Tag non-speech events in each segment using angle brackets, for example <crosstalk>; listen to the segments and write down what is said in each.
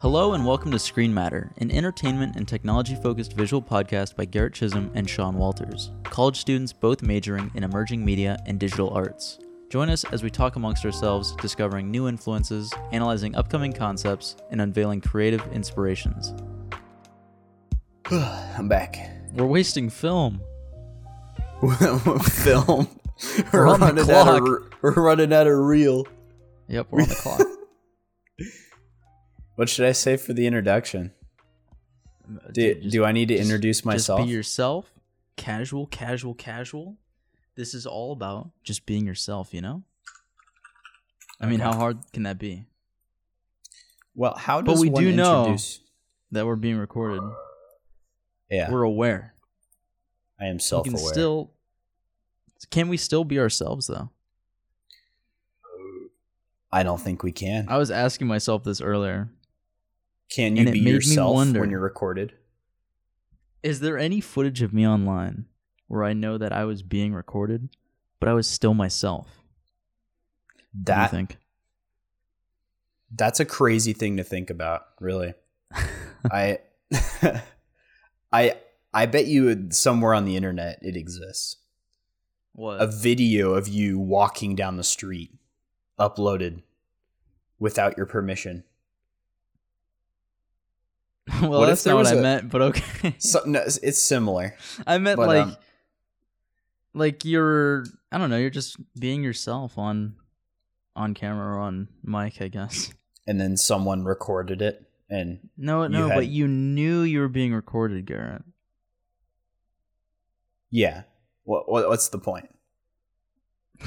Hello and welcome to Screen Matter, an entertainment and technology focused visual podcast by Garrett Chisholm and Sean Walters, college students both majoring in emerging media and digital arts. Join us as we talk amongst ourselves, discovering new influences, analyzing upcoming concepts, and unveiling creative inspirations. <sighs> I'm back. We're wasting film. <laughs> Film. We're on the running out of, we're running out of reel. Yep, we're on the clock. <laughs> What should I say for the introduction? Uh, do, Dude, just- do I need to just- introduce myself? Just be yourself. Casual, casual, casual. This is all about just being yourself, you know? I mean, Okay. how hard can that be? well, how But does we one do know- introduce? That we're being recorded. Yeah, We're aware. I am We self-aware. can still Can we still be ourselves though? I don't think we can. I was asking myself this earlier. Can you be yourself wonder. when you're recorded? Is there any footage of me online where I know that I was being recorded, but I was still myself? What do you That think? that's a crazy thing to think about. Really, <laughs> I, <laughs> I, I bet you would- somewhere on the internet it exists. what? a video of you walking down the street uploaded without your permission. <laughs> well, what that's not what I a- meant, but okay. So, no, it's- similar. <laughs> I meant but, like um, like you're I don't know, you're just being yourself on on camera or on mic, I guess. And then someone recorded it, and No, no, had- but you knew you were being recorded, Garrett. yeah, what, what what's the point? <laughs>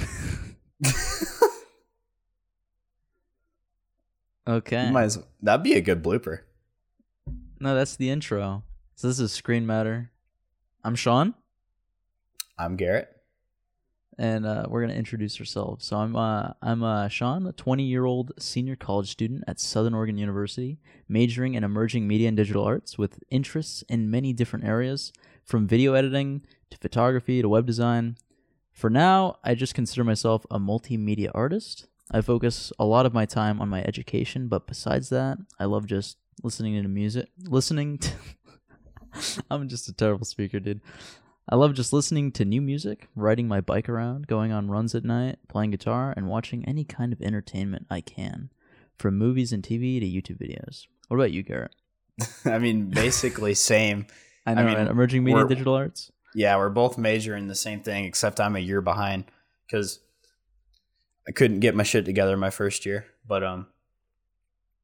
Okay. Might as- that'd be a good blooper. No, that's the intro. So this is Screen Matter. I'm Sean, I'm Garrett. and uh, we're gonna introduce ourselves. So I'm uh, I'm uh, Sean, a 20 year old senior college student at Southern Oregon University, majoring in emerging media and digital arts with interests in many different areas, from video editing to photography to web design. For now, I just consider myself a multimedia artist. I focus a lot of my time on my education, but besides that, I love just listening to music, listening to <laughs> I'm just a terrible speaker, dude. I love just listening to new music, riding my bike around, going on runs at night, playing guitar, and watching any kind of entertainment I can, from movies and TV to YouTube videos. What about you, Garrett? <laughs> I mean, basically same. <laughs> I know, mean, right? Emerging media digital arts. Yeah, we're both majoring the same thing, except I'm a year behind because I couldn't get my shit together my first year. But um,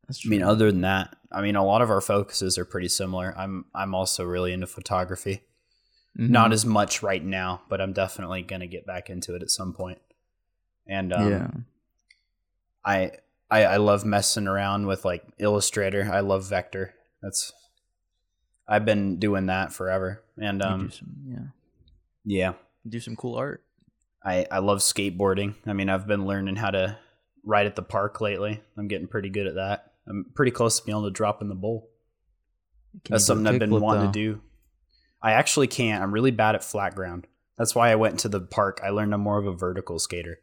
I mean, other than that, I mean, a lot of our focuses are pretty similar. I'm I'm also really into photography. Mhm. Not as much right now, but I'm definitely gonna get back into it at some point. And um, yeah. I, I I love messing around with like Illustrator. I love Vector. That's I've been doing that forever. And um, do some, yeah, yeah, do some cool art. I I love skateboarding. I mean, I've been learning how to ride at the park lately. I'm getting pretty good at that. I'm pretty close to being able to drop in the bowl. Can That's you do a something I've been wanting though? to do. I actually can't. I'm really bad at flat ground. That's why I went to the park. I learned I'm more of a vertical skater.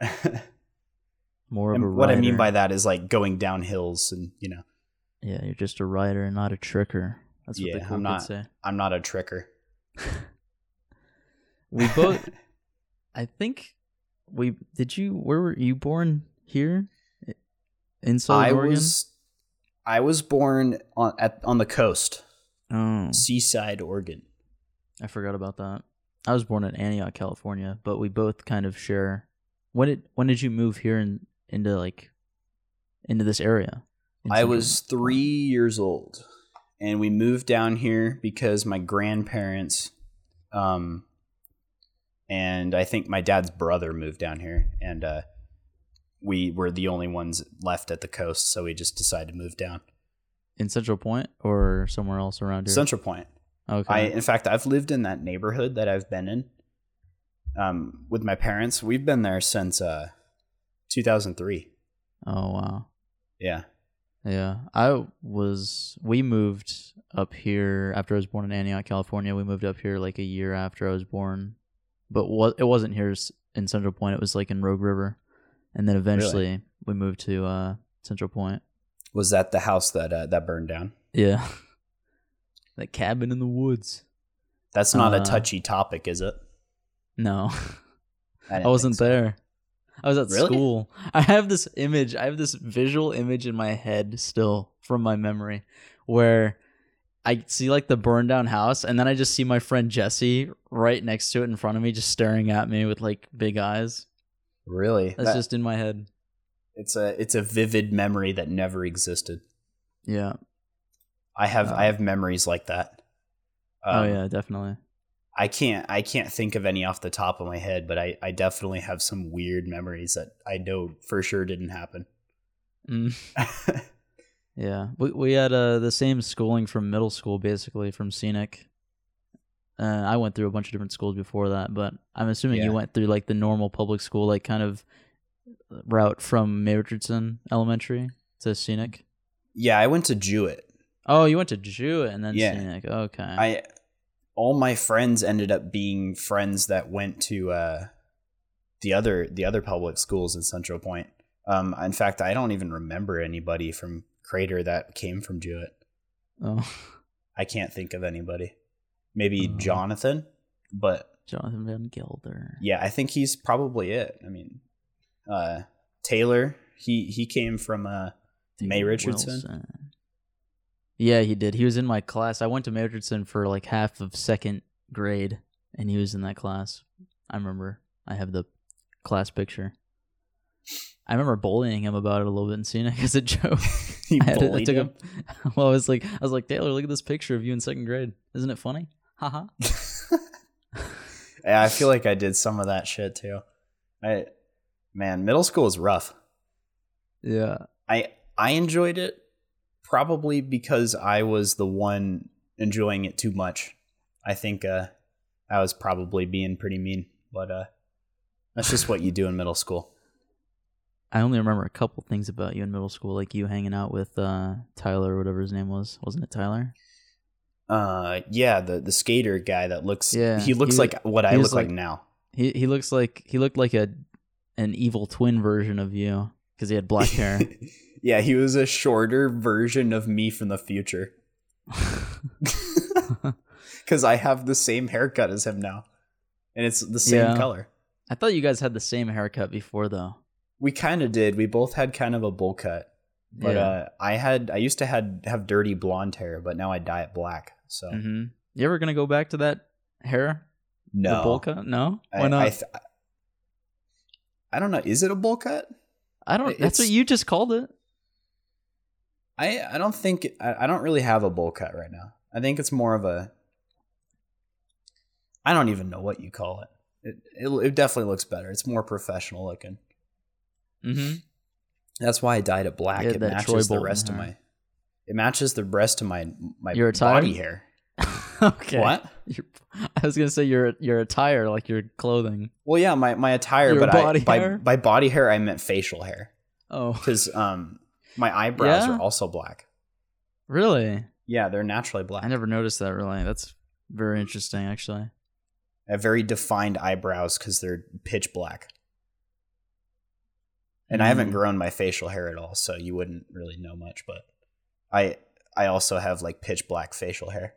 <laughs> More of a and what I mean by that is like going down hills and, you know, yeah, you're just a rider, and not a tricker. That's what Yeah, the cool I'm not- say. I'm not a tricker. <laughs> We both. <laughs> I think we did. You where were you born here in Southern I Oregon? was I was born on at on the coast, oh, Seaside, Oregon. I forgot about that. I was born in Antioch, California, but we both kind of share. When did when did you move here and into like into this area? in I was 3 years old and we moved down here because my grandparents um and I think my dad's brother moved down here and uh we were the only ones left at the coast, so we just decided to move down. in Central Point or somewhere else around here. Central Point. okay. I, in fact, I've lived in that neighborhood that I've been in um, with my parents. We've been there since uh, 2003. oh wow. Yeah. Yeah, I was. We moved up here after I was born in Antioch, California. We moved up here like a year after I was born, but what it wasn't here in Central Point. It was like in Rogue River, and then eventually we moved to uh, Central Point. Was that the house that uh, that burned down? Yeah. <laughs> that cabin in the woods. That's not Uh, a touchy topic, is it? No. <laughs> I, didn't wasn't so. there. I was at Really? school. I have this image, I have this visual image in my head still from my memory where I see like the burned down house and then I just see my friend Jesse right next to it in front of me just staring at me with like big eyes. Really? That's That- just in my head. it's a it's a vivid memory that never existed. Yeah. I have Uh, I have memories like that. oh Um, yeah, definitely. I can't I can't think of any off the top of my head, but I, I definitely have some weird memories that I know for sure didn't happen. Mm. <laughs> Yeah, we we had uh, the same schooling from middle school, basically from Scenic. Uh, I went through a bunch of different schools before that, but I'm assuming Yeah. you went through like the normal public school, like kind of route from May Richardson Elementary to Scenic. yeah, I went to Jewett. Oh, you went to Jewett and then Yeah. Scenic. Okay. I all my friends ended up being friends that went to uh, the other the other public schools in Central Point. Um, in fact, I don't even remember anybody from Crater that came from Jewett. oh, I can't think of anybody. Maybe Oh. Jonathan, but Jonathan Van Gelder. yeah, I think he's probably it. I mean, uh, Taylor, he he came from uh, May Richardson. Wilson. Yeah, he did. He was in my class. I went to May Richardson for like half of second grade, and he was in that class. I remember. I have the class picture. I remember bullying him about it a little bit and seeing it as a joke. <laughs> he I, had to- I bullied took him. <laughs> well, I was like, I was like, Taylor, look at this picture of you in second grade. Isn't it funny? Haha. <laughs> yeah, I feel like I did some of that shit too. I man, middle school is rough. yeah. I I enjoyed it probably because I was the one enjoying it too much. I think uh I was probably being pretty mean, but uh that's just what you do in middle school. I only remember a couple things about you in middle school, like you hanging out with uh, Tyler or whatever his name was. Wasn't it Tyler? Uh yeah, the the skater guy that looks Yeah, he looks he- like what I look like, like- now. He he looks like he looked like a an evil twin version of you because he had black hair. <laughs> yeah, he was a shorter version of me from the future. <laughs> <laughs> Cuz I have the same haircut as him now. And it's the same Yeah. color. I thought you guys had the same haircut before though. We kind of did. We both had kind of a bowl cut. But Yeah. uh, I had I used to had have dirty blonde hair, but now I dye it black. So hmm You ever gonna go back to that hair? no, The bowl cut? No. I, Why not? I, th- I don't know. Is it a bowl cut? I don't. That's what you just called it. I I don't think I, I don't really have a bowl cut right now. I think it's more of a. I don't even know what you call it. It it, it definitely looks better. It's more professional looking. Mm-hmm. That's why I dyed it black. Yeah, it matches the rest of my. It matches the rest of my my Your attire? body hair. <laughs> okay. What? I was gonna say your your attire, like your clothing. Well, yeah, my, my attire, Your but body I, hair? by body hair I meant facial hair Oh, because um my eyebrows Yeah? are also black. really? Yeah, they're naturally black. I never noticed that. Really, that's very interesting, actually. I have very defined eyebrows because they're pitch black, and I haven't Mm. grown my facial hair at all, so you wouldn't really know much. But I I also have like pitch black facial hair,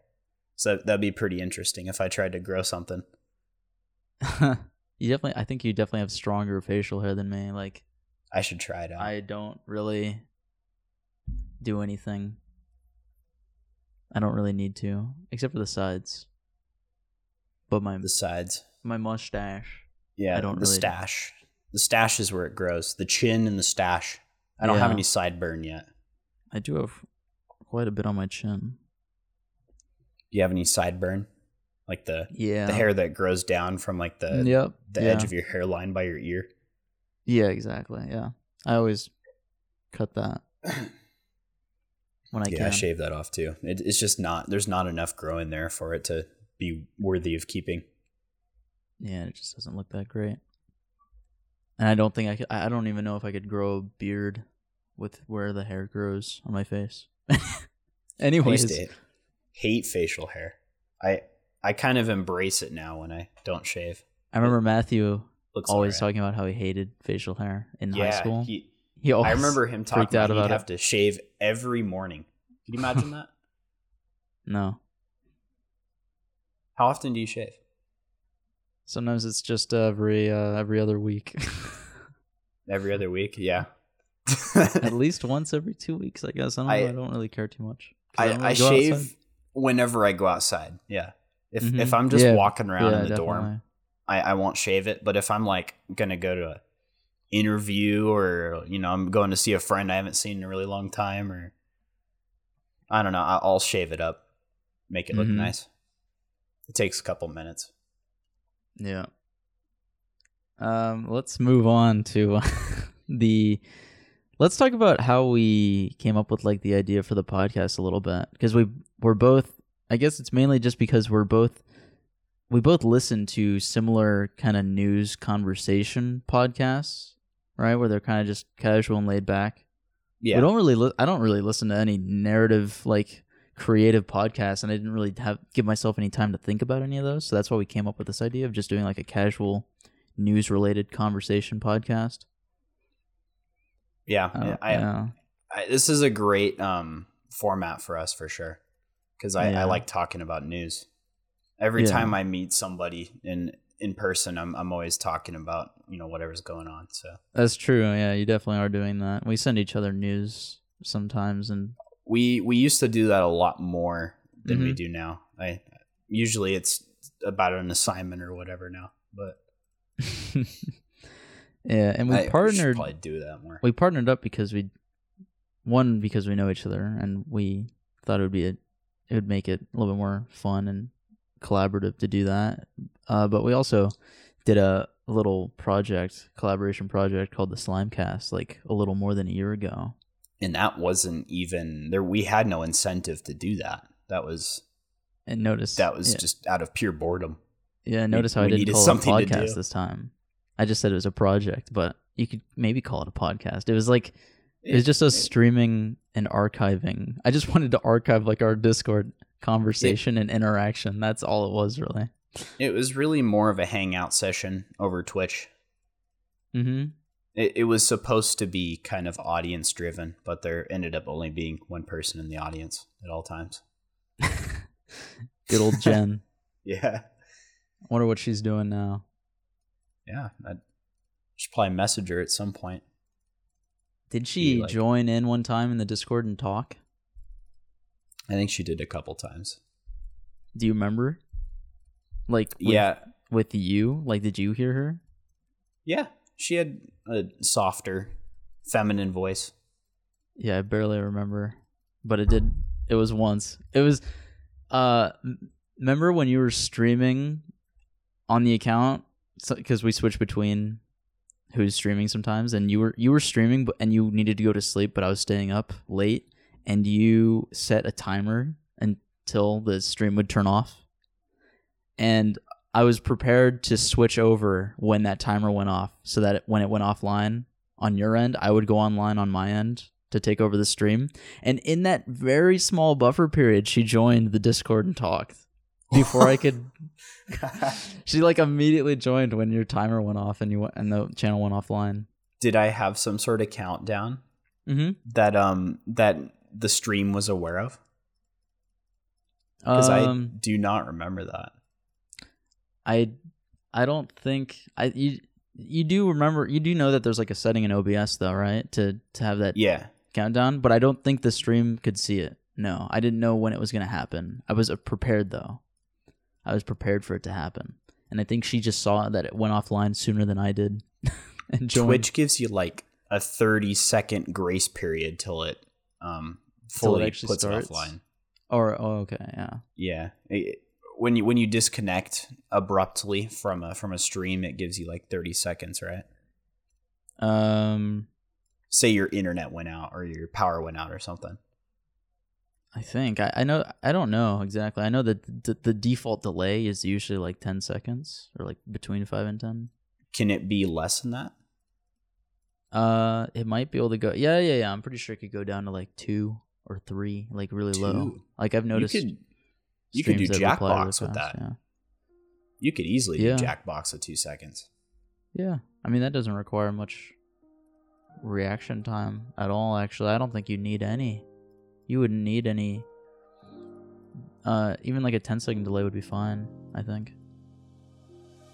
so that'd be pretty interesting if I tried to grow something. <laughs> you definitely. I think you definitely have stronger facial hair than me. Like I should try it out. I don't really do anything. I don't really need to, except for the sides. But my the sides, my mustache. yeah, I don't the really- stash. The stash is where it grows. The chin and the stash. I don't have any sideburn yet. I do have quite a bit on my chin. Do you have any sideburn? Like the Yeah. the hair that grows down from like the yep. the yeah. edge of your hairline by your ear. Yeah, exactly. Yeah. I always cut that when I yeah, can. I shave that off too. It, it's just not there's not enough growing there for it to be worthy of keeping. Yeah, it just doesn't look that great. And I don't think I could, I I don't even know if I could grow a beard with where the hair grows on my face. Anyways, to hate facial hair. I I kind of embrace it now when I don't shave. I remember Matthew Looks always alright. talking about how he hated facial hair in yeah, high school. He, He always I remember him talking out about, he'd it. have to shave every morning. Can you imagine <laughs> that? No. How often do you shave? Sometimes it's just every uh, every other week. <laughs> Every other week? Yeah. <laughs> At least once every two weeks, I guess. I don't I- I don't really care too much. I, I go shave outside. whenever I go outside. Yeah. If Mhm. if I'm just Yeah. walking around Yeah, in the dorm. I, I won't shave it. But if I'm like gonna go to a interview or you know I'm going to see a friend I haven't seen in a really long time or I don't know, I- I'll shave it up, make it look Mhm. nice. It takes a couple minutes. Yeah. Um, let's move on to <laughs> the. Let's talk about how we came up with like the idea for the podcast a little bit because we we're both. I guess it's mainly just because we're both. We both listen to similar kind of news conversation podcasts, right? Where they're kind of just casual and laid back. Yeah. We don't really. Li- I don't really listen to any narrative like creative podcasts, and I didn't really have give myself any time to think about any of those. So that's why we came up with this idea of just doing like a casual news related conversation podcast. Yeah. Yeah, I, yeah. I, this is a great um, format for us for sure because I, Yeah. I like talking about news. Every Yeah. time I meet somebody in in person, I'm I'm always talking about you know whatever's going on. So That's true. Yeah, you definitely are doing that. We send each other news sometimes, and we we used to do that a lot more than we Mhm. do now. I usually it's about an assignment or whatever now, but <laughs> yeah, and we I should partnered. probably do that more. we partnered up because we one because we know each other and we thought it would be a, it would make it a little bit more fun and collaborative to do that uh, but we also did a little project collaboration project called the slimecast like a little more than a year ago and that wasn't even there. We had no incentive to do that. That was and notice that was yeah, just out of pure boredom. yeah notice how i we didn't call it a podcast do. this time i just said it was a project but you could maybe call it a podcast it was like It was just us streaming and archiving. I just <laughs> wanted to archive like our Discord conversation and interaction. That's all it was really. It was really more of a hangout session over Twitch. Mm-hmm. It, it was supposed to be kind of audience driven, but there ended up only being one person in the audience at all times. <laughs> Good old Jen. <laughs> Yeah. Wonder what she's doing now. Yeah. I should probably message her at some point. Did she like- join in one time in the Discord and talk? I think she did a couple times. Do you remember? Like with, yeah. with you? Like did you hear her? Yeah. She had a softer, feminine voice. Yeah, I barely remember, but it did. It was once. It was. Uh, remember when you were streaming on the account? Because we switch between who's streaming sometimes, and you were you were streaming, but and you needed to go to sleep, but I was staying up late, and you set a timer until the stream would turn off, and I was prepared to switch over when that timer went off, so that when it went offline on your end, I would go online on my end to take over the stream. And in that very small buffer period, she joined the Discord and talked before I could. <laughs> She like immediately joined when your timer went off and you went, and the channel went offline. did I have some sort of countdown Mm-hmm. that um that the stream was aware of? Because Um, I do not remember that. I, I don't think I you you do remember you do know that there's like a setting in OBS though, right? To to have that Yeah. countdown, but I don't think the stream could see it. No, I didn't know when it was going to happen. I was prepared though. I was prepared for it to happen, and I think she just saw that it went offline sooner than I did. <laughs> and joined. Twitch gives you like a 30 second grace period till it um Till it fully puts starts? it offline. Or oh, okay, yeah. Yeah. It- when you when you disconnect abruptly from a from a stream, it gives you like 30 seconds, right? Um, Say your internet went out or your power went out or something. I think I, I know. I don't know exactly. I know that the, the default delay is usually like ten seconds, or like between five and ten. Can it be less than that? Uh, it might be able to go. Yeah, yeah, yeah. I'm pretty sure it could go down to like two or three, like really low. Like I've noticed. you could you could do Jackbox with that. Yeah. You could easily Yeah. do Jackbox with two seconds. Yeah. I mean that doesn't require much reaction time at all. Actually, I don't think you need any. You wouldn't need any. Uh, even like a 10 second delay would be fine. I think.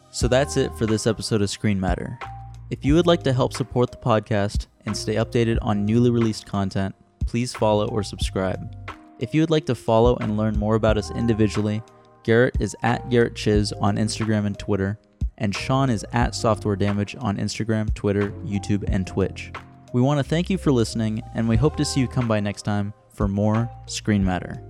So that's it for this episode of Screen Matter. If you would like to help support the podcast and stay updated on newly released content, please follow or subscribe. If you would like to follow and learn more about us individually, Garrett is at Garrett Chiz on Instagram and Twitter, and Sean is at Software Damage on Instagram, Twitter, YouTube, and Twitch. We want to thank you for listening, and we hope to see you come by next time for more Screen Matter.